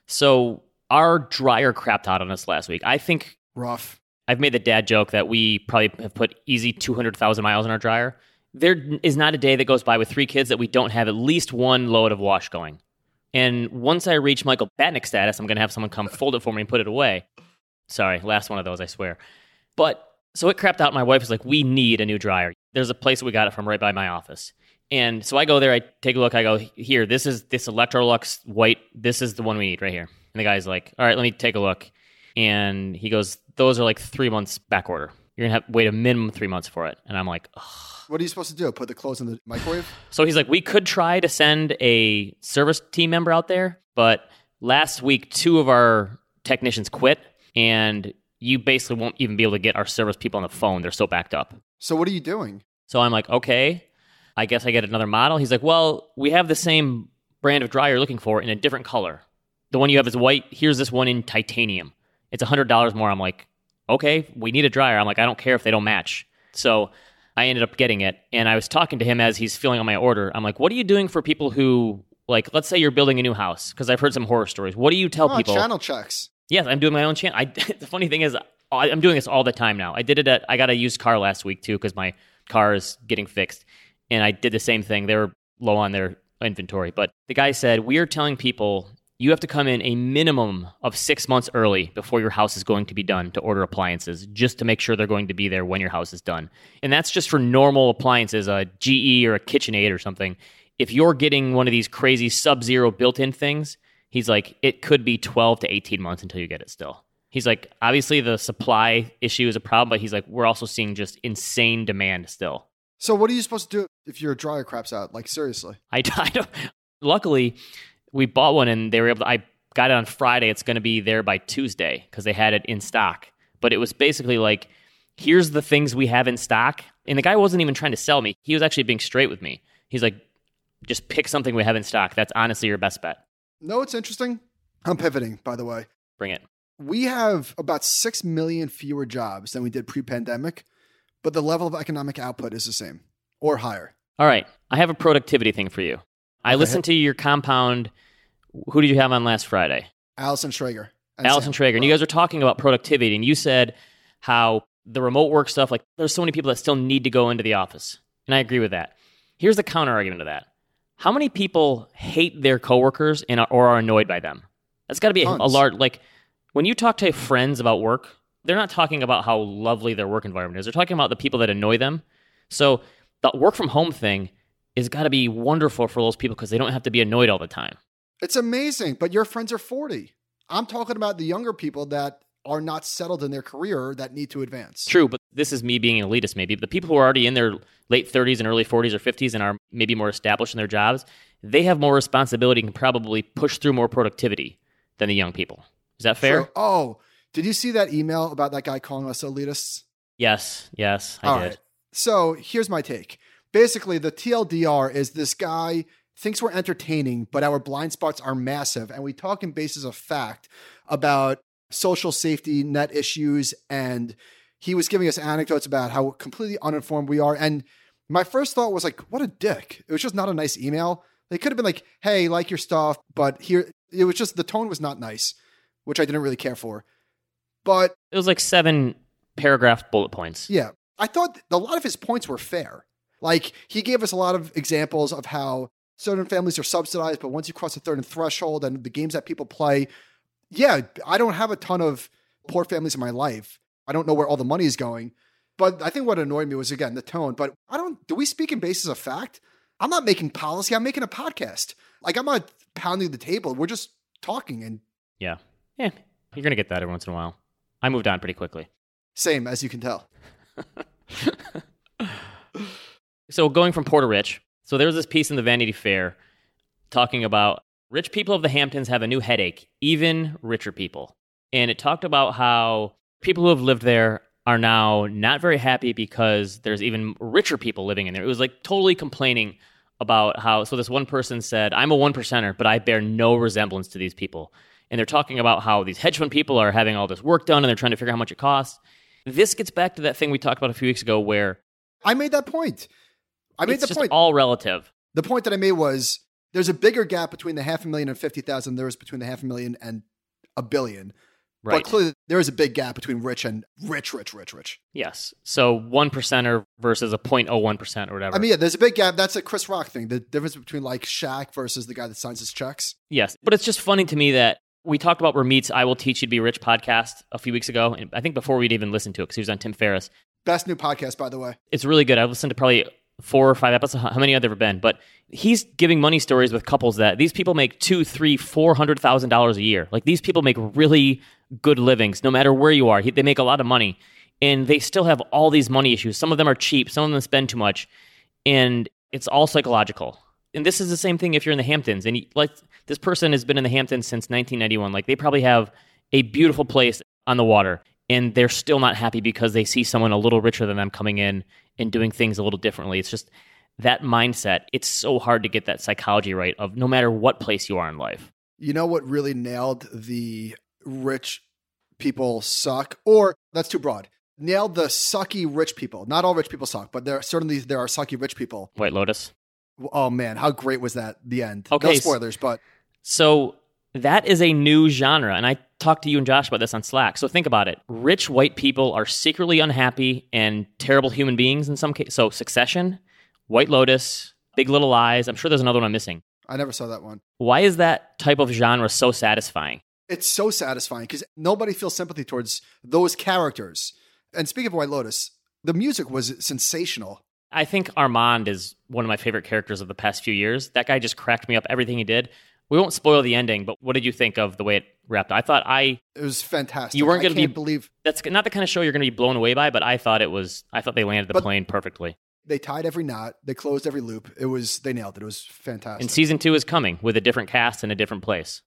So our dryer crapped out on us last week. I think Rough. I've made the dad joke that we probably have put easy 200,000 miles in our dryer. There is not a day that goes by with three kids that we don't have at least one load of wash going. And once I reach Michael Batnick status, I'm going to have someone come fold it for me and put it away. Sorry, last one of those, I swear. But so it crapped out. My wife was like, "We need a new dryer." There's a place we got it from right by my office, and so I go there. I take a look. I go, "Here, this is this Electrolux white. This is the one we need right here." And the guy's like, "All right, let me take a look." And he goes, "Those are like three months back order. You're gonna have to wait a minimum three months for it." And I'm like, Ugh. What are you supposed to do? Put the clothes in the microwave? So he's like, we could try to send a service team member out there, but last week two of our technicians quit, and you basically won't even be able to get our service people on the phone. They're so backed up. So what are you doing? So I'm like, okay, I guess I get another model. He's like, well, we have the same brand of dryer you're looking for in a different color. The one you have is white. Here's this one in titanium. It's $100 more. I'm like, okay, we need a dryer. I'm like, I don't care if they don't match. So I ended up getting it. And I was talking to him as he's filling out my order. I'm like, what are you doing for people who, like, let's say you're building a new house? Because I've heard some horror stories. What do you tell Oh, people? channel checks. Yes, I'm doing my own channel. I, (laughs) the funny thing is, I- I'm doing this all the time now. I did it at, I got a used car last week too because my car is getting fixed. And I did the same thing. They were low on their inventory. But the guy said, We are telling people you have to come in a minimum of six months early before your house is going to be done to order appliances, just to make sure they're going to be there when your house is done. And that's just for normal appliances, a GE or a KitchenAid or something. If you're getting one of these crazy sub zero built in things, he's like, it could be 12 to 18 months until you get it still. He's like, obviously the supply issue is a problem, but he's like, we're also seeing just insane demand still. So what are you supposed to do if your dryer craps out? Like seriously? I, (laughs) I don't. Luckily, we bought one and they were able to. I got it on Friday. It's going to be there by Tuesday because they had it in stock. But it was basically like, here's the things we have in stock. And the guy wasn't even trying to sell me. He was actually being straight with me. He's like, just pick something we have in stock. That's honestly your best bet. No, it's interesting. I'm pivoting, by the way. Bring it. We have about 6 million fewer jobs than we did pre pandemic, but the level of economic output is the same or higher. All right. I have a productivity thing for you. I listened to your compound. Who did you have on last Friday? Allison Schrager. Allison Sam. Traeger. And you guys were talking about productivity, and you said how the remote work stuff, like there's so many people that still need to go into the office. And I agree with that. Here's the counter argument to that. How many people hate their coworkers and are, or are annoyed by them? That's got to be a, a large, like when you talk to friends about work, they're not talking about how lovely their work environment is. They're talking about the people that annoy them. So the work from home thing is got to be wonderful for those people because they don't have to be annoyed all the time. It's amazing, but your friends are 40. I'm talking about the younger people that are not settled in their career that need to advance. True, but this is me being an elitist, maybe. But the people who are already in their late 30s and early 40s or 50s and are maybe more established in their jobs, they have more responsibility and can probably push through more productivity than the young people. Is that fair? True. Oh, did you see that email about that guy calling us elitists? Yes, yes, I All did. right. So here's my take. Basically, the TLDR is this guy thinks we're entertaining, but our blind spots are massive. And we talk in basis of fact about social safety net issues. And he was giving us anecdotes about how completely uninformed we are. And my first thought was like, what a dick. It was just not a nice email. They could have been like, hey, like your stuff, but here, it was just the tone was not nice, which I didn't really care for. But It was like seven paragraph bullet points. yeah, I thought a lot of his points were fair. Like he gave us a lot of examples of how certain families are subsidized, but once you cross a certain threshold and the games that people play, yeah, I don't have a ton of poor families in my life. I don't know where all the money is going. But I think what annoyed me was again the tone. But I don't do we speak in basis of fact? I'm not making policy, I'm making a podcast. Like I'm not pounding the table. We're just talking and Yeah. Yeah. You're going to get that every once in a while. I moved on pretty quickly. same as you can tell. (laughs) So going from poor to rich. So there was this piece in the Vanity Fair talking about rich people of the Hamptons have a new headache, even richer people. And it talked about how people who have lived there are now not very happy because there's even richer people living in there. It was like totally complaining about how so this one person said, I'm a one percenter, but I bear no resemblance to these people. And they're talking about how these hedge fund people are having all this work done and they're trying to figure out how much it costs. This gets back to that thing we talked about a few weeks ago where I made that point. I made it's the point. all relative. the point that I made was there's a bigger gap between the half a million and 50,000 there is between the half a million and a billion. Right. But clearly, there is a big gap between rich and rich, rich, rich, rich. Yes. So one percenter versus a 0.01 percent or whatever. I mean, yeah, there's a big gap. That's a Chris Rock thing. The difference between like Shaq versus the guy that signs his checks. yes, but it's just funny to me that we talked about Ramit's "I Will Teach You to Be Rich" podcast a few weeks ago, and I think before we'd even listened to it because he was on Tim Ferriss. Best new podcast, by the way. It's really good. I've listened to probably four or five episodes. How many have there ever been? But he's giving money stories with couples that these people make two, three, four hundred thousand dollars a year. Like these people make really good livings, no matter where you are. He, they make a lot of money, and they still have all these money issues. Some of them are cheap. Some of them spend too much, and it's all psychological. And this is the same thing if you're in the Hamptons, and you, like this person has been in the Hamptons since 1991. Like they probably have a beautiful place on the water, and they're still not happy because they see someone a little richer than them coming in and doing things a little differently. It's just that mindset. It's so hard to get that psychology right of no matter what place you are in life. You know what really nailed the rich people suck? Or that's too broad. Nailed the sucky rich people. Not all rich people suck, but there certainly there are sucky rich people. White Lotus. Oh man, how great was that? The end. Okay, no spoilers, but So that is a new genre. And I talked to you and Josh about this on Slack. So think about it. Rich white people are secretly unhappy and terrible human beings in some case. So Succession, White Lotus, Big Little Lies. I'm sure there's another one I'm missing. I never saw that one. Why is that type of genre so satisfying? It's so satisfying because nobody feels sympathy towards those characters. And speaking of White Lotus, the music was sensational. I think Armand is one of my favorite characters of the past few years. That guy just cracked me up everything he did. We won't spoil the ending, but what did you think of the way it wrapped? Up? I thought I It was fantastic. You weren't gonna be- believe that's not the kind of show you're going to be blown away by, but I thought it was I thought they landed the But- plane perfectly. they tied every knot. They closed every loop. It was they nailed it. It was fantastic. And season 2 is coming with a different cast in a different place.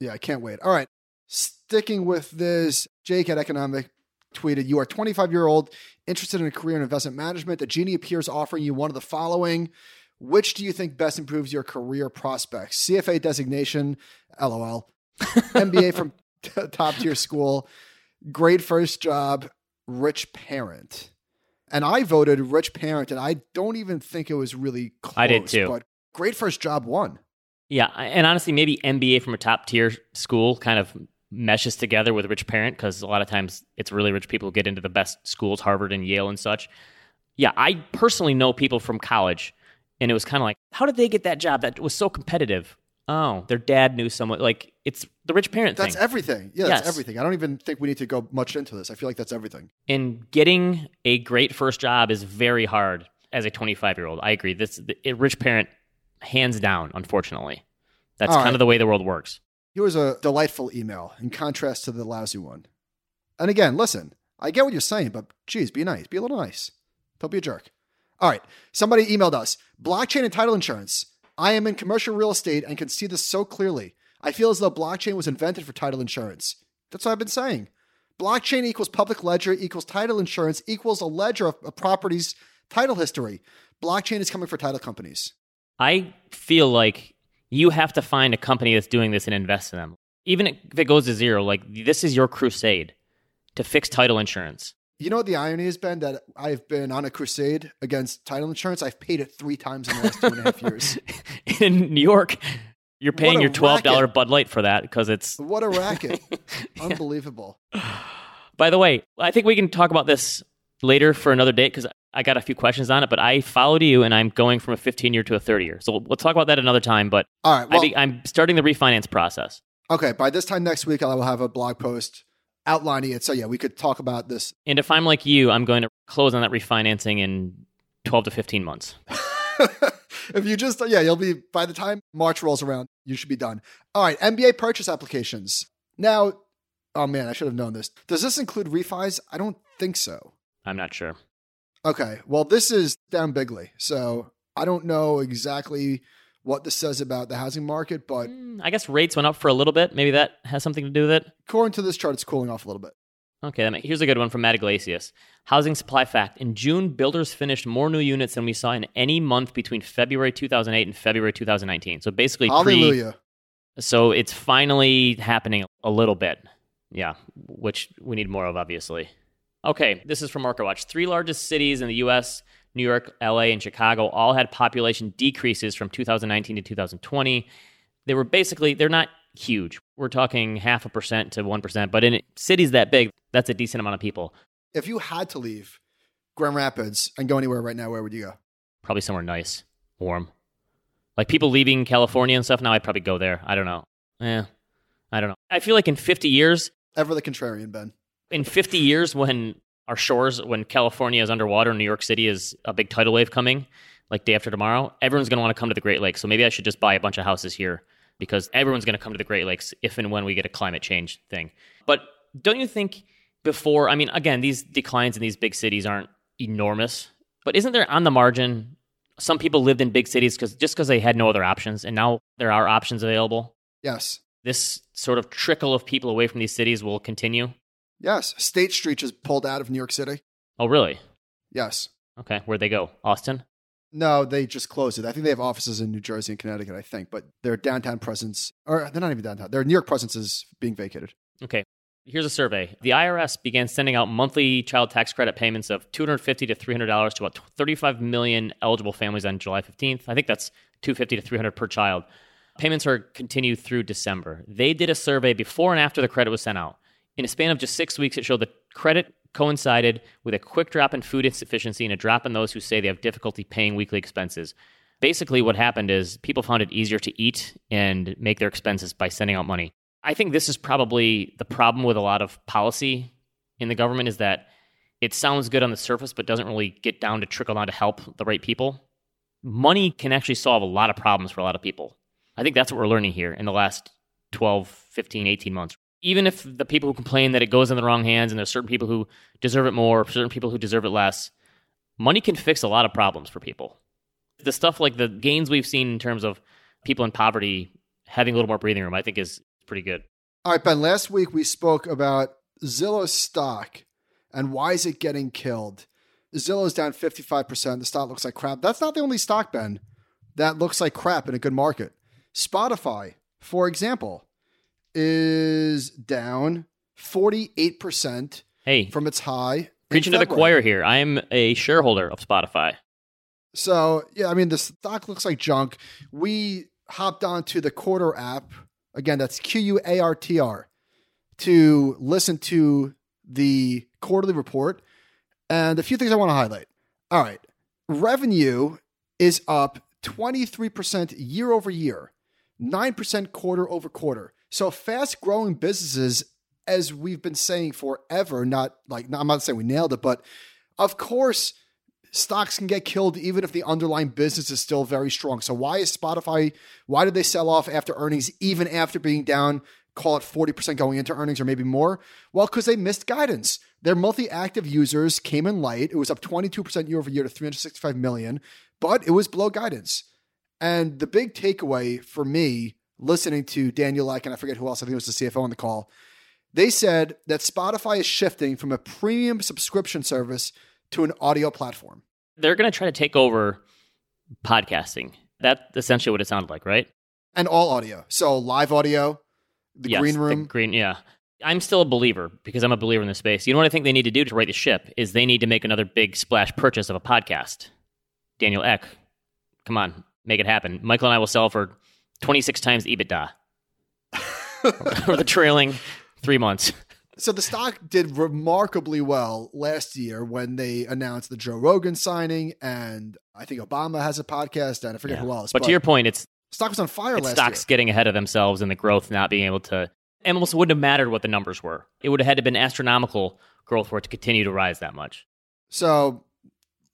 Yeah, I can't wait. All right. Sticking with this, Jake at Economic tweeted, You are 25 year old, interested in a career in investment management. The genie appears offering you one of the following. Which do you think best improves your career prospects? CFA designation, LOL. (laughs) MBA from t- top tier school, great first job, rich parent. And I voted rich parent, and I don't even think it was really close. I did too. But great first job won. Yeah, and honestly maybe MBA from a top tier school kind of meshes together with rich parent because a lot of times it's really rich people who get into the best schools, Harvard and Yale and such. Yeah, I personally know people from college, and it was kind of like, how did they get that job that was so competitive? Oh, their dad knew someone. Like it's the rich parent That's thing. everything. Yeah, that's Yes. everything. I don't even think we need to go much into this. I feel like that's everything. and getting a great first job is very hard as a 25 year old. I agree. This the, a rich parent, hands down. Unfortunately, that's All kind right. of the way the world works. Here was a delightful email in contrast to the lousy one. And again, listen, I get what you're saying, but geez, be nice. Be a little nice. Don't be a jerk. All right. Somebody emailed us blockchain and title insurance. I am in commercial real estate and can see this so clearly. I feel as though blockchain was invented for title insurance. That's what I've been saying. Blockchain equals public ledger equals title insurance equals a ledger of a property's title history. Blockchain is coming for title companies. I feel like you have to find a company that's doing this and invest in them. Even if it goes to zero, like this is your crusade to fix title insurance. You know what the irony has been that I've been on a crusade against title insurance. I've paid it three times in the last two and a half years. (laughs) In New York, you're paying your twelve dollar. Bud Light for that because it's. (laughs) What a racket! (laughs) Unbelievable. (sighs) By the way, I think we can talk about this later for another date because I got a few questions on it. But I followed you, and I'm going from a 15 year to a 30 year. So we'll talk about that another time. But All right. I Well, I'm starting the refinance process. okay. By this time next week, I will have a blog post outlining it. So yeah, we could talk about this. And if I'm like you, I'm going to close on that refinancing in 12 to 15 months. (laughs) if you just yeah, you'll be by the time March rolls around, you should be done. All right. MBA purchase applications. Now, oh man, I should have known this. Does this include refis? I don't think so. I'm not sure. Okay. Well, this is down bigly. So I don't know exactly what this says about the housing market, but Mm, I guess rates went up for a little bit. Maybe that has something to do with it. according to this chart, it's cooling off a little bit. Okay, here's a good one from Matt Yglesias. Housing supply fact. In June, builders finished more new units than we saw in any month between February 2008 and February 2019. So basically, pre, Hallelujah. so it's finally happening a little bit. Yeah, which we need more of, obviously. Okay, this is from MarketWatch. Three largest cities in the U.S., New York, LA, and Chicago, all had population decreases from 2019 to 2020. They were basically, they're not huge. We're talking half a percent to 1%, but in cities that big, that's a decent amount of people. If you had to leave Grand Rapids and go anywhere right now, where would you go? Probably somewhere nice, warm. Like people leaving California and stuff now, I'd probably go there. I don't know. Yeah. I don't know. I feel like in 50 years, Ever the contrarian, Ben. in 50 years when our shores when california is underwater new york city is a big tidal wave coming like day after tomorrow everyone's going to want to come to the great lakes. So maybe i should just buy a bunch of houses here because everyone's going to come to the great lakes if and when we get a climate change thing. But don't you think before i mean again these declines in these big cities aren't enormous but isn't there on the margin some people lived in big cities because just because they had no other options and now there are options available? Yes. this sort of trickle of people away from these cities will continue Yes. State Street just pulled out of New York City. oh really Yes. Okay, where'd they go? Austin? No, they just closed it. I think they have offices in New Jersey and Connecticut, I think, but their downtown presence, or they're not even downtown, their New York presence is being vacated. Okay. Here's a survey. The IRS began sending out monthly child tax credit payments of $250 to $300 to about 35 million eligible families on July 15th. I think that's 250 to 300 per child. Payments are continued through December. They did a survey before and after the credit was sent out. In a span of just six weeks, it showed that credit coincided with a quick drop in food insufficiency and a drop in those who say they have difficulty paying weekly expenses. Basically, what happened is people found it easier to eat and make their expenses by sending out money. I think this is probably the problem with a lot of policy in the government is that it sounds good on the surface, but doesn't really get down to trickle down to help the right people. Money can actually solve a lot of problems for a lot of people. I think that's what we're learning here in the last 12, 15, 18 months. Even if the people who complain that it goes in the wrong hands and there's certain people who deserve it more, certain people who deserve it less, money can fix a lot of problems for people. The stuff like the gains we've seen in terms of people in poverty having a little more breathing room, I think is pretty good. All right, Ben, last week we spoke about Zillow stock and why is it getting killed? Zillow's down 55%. The stock looks like crap. That's not the only stock, Ben, that looks like crap in a good market. Spotify, for example, is down 48% Hey, from its high. preaching to the choir here. I am a shareholder of Spotify. So, yeah, I mean, the stock looks like junk. We hopped onto the Quartr app. Again, that's Q U A R T R to listen to the quarterly report. And a few things I want to highlight. All right. Revenue is up 23% year over year, 9% quarter over quarter. So fast growing businesses, as we've been saying forever, not like, I'm not saying we nailed it, but of course, stocks can get killed even if the underlying business is still very strong. So why is Spotify, why did they sell off after earnings, even after being down, call it 40% going into earnings or maybe more? Well, because they missed guidance. Their monthly active users came in light. It was up 22% year over year to 365 million, but it was below guidance. And the big takeaway for me, listening to Daniel Ek, and I forget who else, I think it was the CFO on the call, they said that Spotify is shifting from a premium subscription service to an audio platform. They're going to try to take over podcasting. That's essentially what it sounded like, right? And all audio. So live audio, the Yes, green room. The green, yeah. I'm still a believer because I'm a believer in this space. You know what I think they need to do to right the ship is they need to make another big splash purchase of a podcast. Daniel Ek, come on, make it happen. Michael and I will sell for 26 times EBITDA (laughs) for the trailing three months. So the stock did remarkably well last year when they announced the Joe Rogan signing, and I think Obama has a podcast, and I forget Yeah. who else. But, to your point, it's stock was on fire last stocks year. getting ahead of themselves and the growth not being able to. And almost wouldn't have mattered what the numbers were. It would have had to been astronomical growth for it to continue to rise that much. So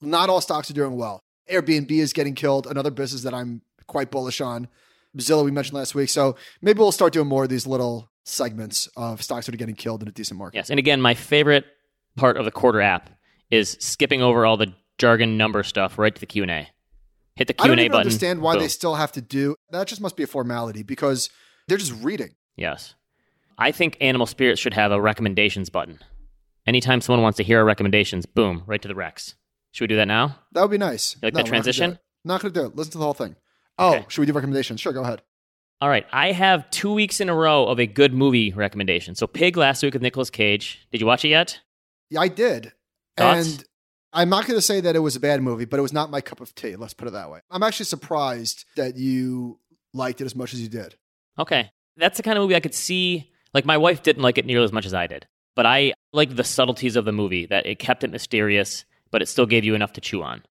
not all stocks are doing well. Airbnb is getting killed, another business that I'm quite bullish on. Zillow we mentioned last week. So maybe we'll start doing more of these little segments of stocks that are getting killed in a decent market. Yes, and again, my favorite part of the Quartr app is skipping over all the jargon number stuff right to the Q and A. Hit the I Q don't even button. understand why they still have to do that. Just must be a formality because they're just reading. Yes, I think Animal Spirits should have a recommendations button. Anytime someone wants to hear our recommendations, boom, right to the Rex. Should we do that now? That would be nice. You like No, that we're not gonna transition? Not to do it. Listen to the whole thing. Oh, Okay. should we do recommendations? Sure, go ahead. All right, I have two weeks in a row of a good movie recommendation. So, Pig last week with Nicolas Cage. Did you watch it yet? Yeah, I did. Thoughts? And I'm not going to say that it was a bad movie, but it was not my cup of tea. Let's put it that way. I'm actually surprised that you liked it as much as you did. Okay. That's the kind of movie I could see. Like my wife didn't like it nearly as much as I did, but I like the subtleties of the movie that it kept it mysterious, but it still gave you enough to chew on.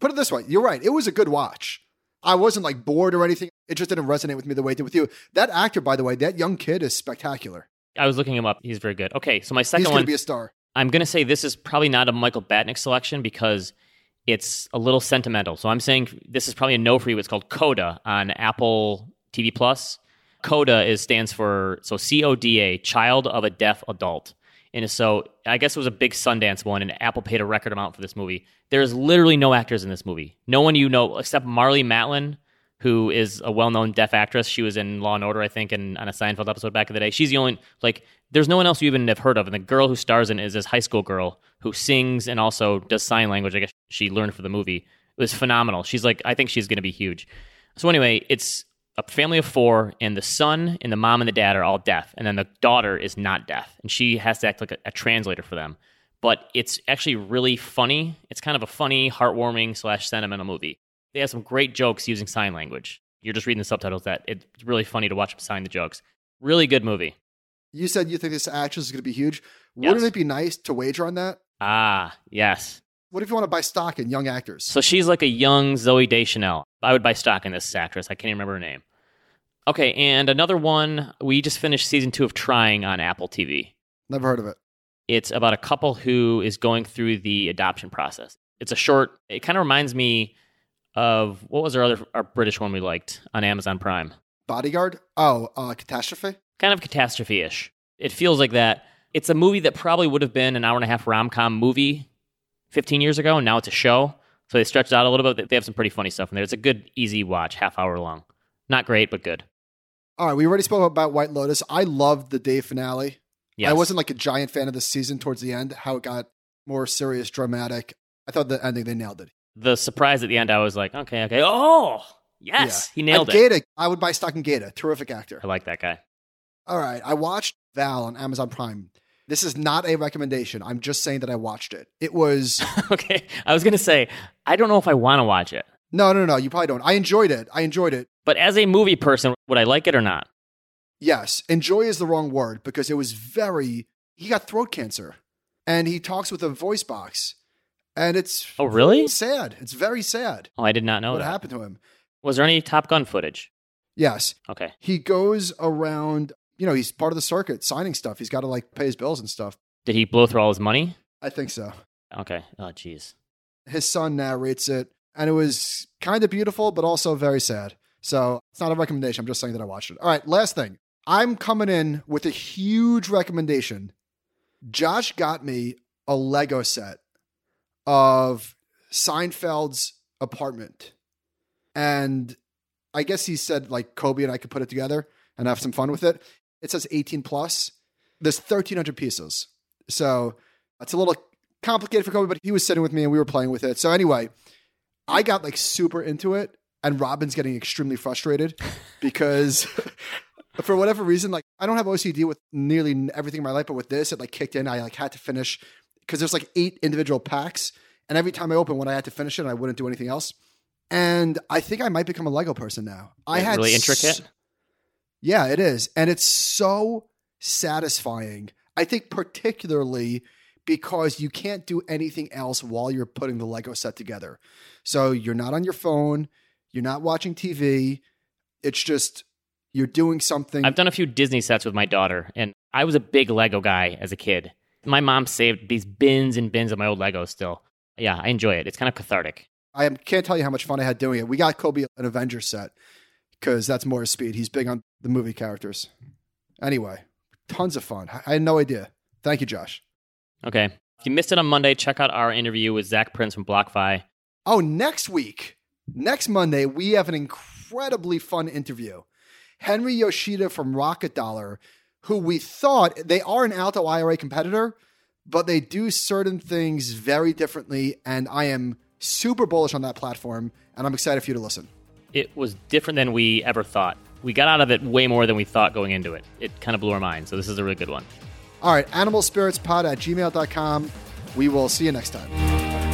Put it this way, you're right. It was a good watch. I wasn't like bored or anything. It just didn't resonate with me the way it did with you. That actor, by the way, that young kid is spectacular. I was looking him up. He's very good. Okay, so my second He's second going one, to be a star. I'm going to say this is probably not a Michael Batnick selection because it's a little sentimental. So I'm saying this is probably a no for you. It's called Coda on Apple TV Plus. Coda is stands for so C O D A, Child of a Deaf Adult. And so I guess it was a big Sundance one, and Apple paid a record amount for this movie. There's literally no actors in this movie. No one you know except Marlee Matlin, who is a well-known deaf actress. She was in Law and Order, I think, and on a Seinfeld episode back in the day. She's the only like. There's no one else you even have heard of, and the girl who stars in is this high school girl who sings and also does sign language. I guess she learned for the movie. It was phenomenal. She's like, I think she's going to be huge. So anyway, it's a family of four, and the son and the mom and the dad are all deaf, and then the daughter is not deaf, and she has to act like a, a translator for them. But it's actually really funny. It's kind of a funny, heartwarming slash sentimental movie. They have some great jokes using sign language. You're just reading the subtitles. That it's really funny to watch them sign the jokes. Really good movie. You said you think this actress is going to be huge. Wouldn't it be nice to wager on that? Ah, yes. What if you want to buy stock in young actors? So she's like a young Zooey Deschanel. I would buy stock in this actress. I can't even remember her name. Okay, and another one. We just finished season two of Trying on Apple TV. Never heard of it. It's about a couple who is going through the adoption process. It's a short. It kind of reminds me of what was our other our British one we liked on Amazon Prime. Bodyguard? Oh, uh, Catastrophe? Kind of catastrophe ish. It feels like that. It's a movie that probably would have been an hour and a half rom com movie 15 years ago, and now it's a show. So they stretched it out a little bit. They have some pretty funny stuff in there. It's a good, easy watch, half hour long. Not great, but good. All right, we already spoke about White Lotus. I loved the day finale. Yes. I wasn't like a giant fan of the season towards the end, how it got more serious, dramatic. I thought the ending, they nailed it. the surprise at the end. I was like, okay, okay. Oh, yes, Yeah. he nailed and it. Gata, I would buy stock in Gata. Terrific actor. I like that guy. All right, I watched Val on Amazon Prime. This is not a recommendation. I'm just saying that I watched it. It was (laughs) okay, I was gonna say I don't know if I want to watch it, no, no, no. You probably don't. I enjoyed it. I enjoyed it. But as a movie person, would I like it or not? Yes, enjoy is the wrong word because it was very. He got throat cancer, and he talks with a voice box, and it's Oh, really? sad. It's very sad Oh, I did not know what that. happened to him. Was there any Top Gun footage? Yes, Okay, he goes around. You know, he's part of the circuit, signing stuff. He's got to like pay his bills and stuff. did he blow through all his money? I think so. Okay. Oh, jeez. His son narrates it, and it was kind of beautiful, but also very sad. So it's not a recommendation. I'm just saying that I watched it. All right, last thing. I'm coming in with a huge recommendation. Josh got me a Lego set of Seinfeld's apartment. And I guess he said like Kobe and I could put it together and have some fun with it. It says 18 plus. There's 1,300 pieces. So it's a little complicated for Kobe, but he was sitting with me and we were playing with it. So anyway, I got like super into it, and Robin's getting extremely frustrated because (laughs) for whatever reason, like I don't have OCD with nearly everything in my life, but with this, it like kicked in. I like had to finish because there's like eight individual packs, and every time I open one, I had to finish it. and I wouldn't do anything else. And I think I might become a Lego person now. I Is it had really s- intricate. yeah, it is. And it's so satisfying. I think, particularly because you can't do anything else while you're putting the Lego set together. So you're not on your phone, you're not watching TV. It's just you're doing something. I've done a few Disney sets with my daughter, and I was a big Lego guy as a kid. My mom saved these bins and bins of my old Legos still. Yeah, I enjoy it. It's kind of cathartic. I can't tell you how much fun I had doing it. We got Kobe an Avenger set because that's more his speed. He's big on the movie characters. Anyway, tons of fun. I I had no idea. Thank you, Josh. Okay. If you missed it on Monday, check out our interview with Zac Prince from BlockFi. Oh, next week, next Monday, we have an incredibly fun interview. Henry Yoshida from Rocket Dollar, who we thought they are an Alto IRA competitor, but they do certain things very differently. And I am super bullish on that platform, and I'm excited for you to listen. It was different than we ever thought. We got out of it way more than we thought going into it. It kind of blew our mind. So this is a really good one. All right, animalspiritspod at gmail.com. We will see you next time.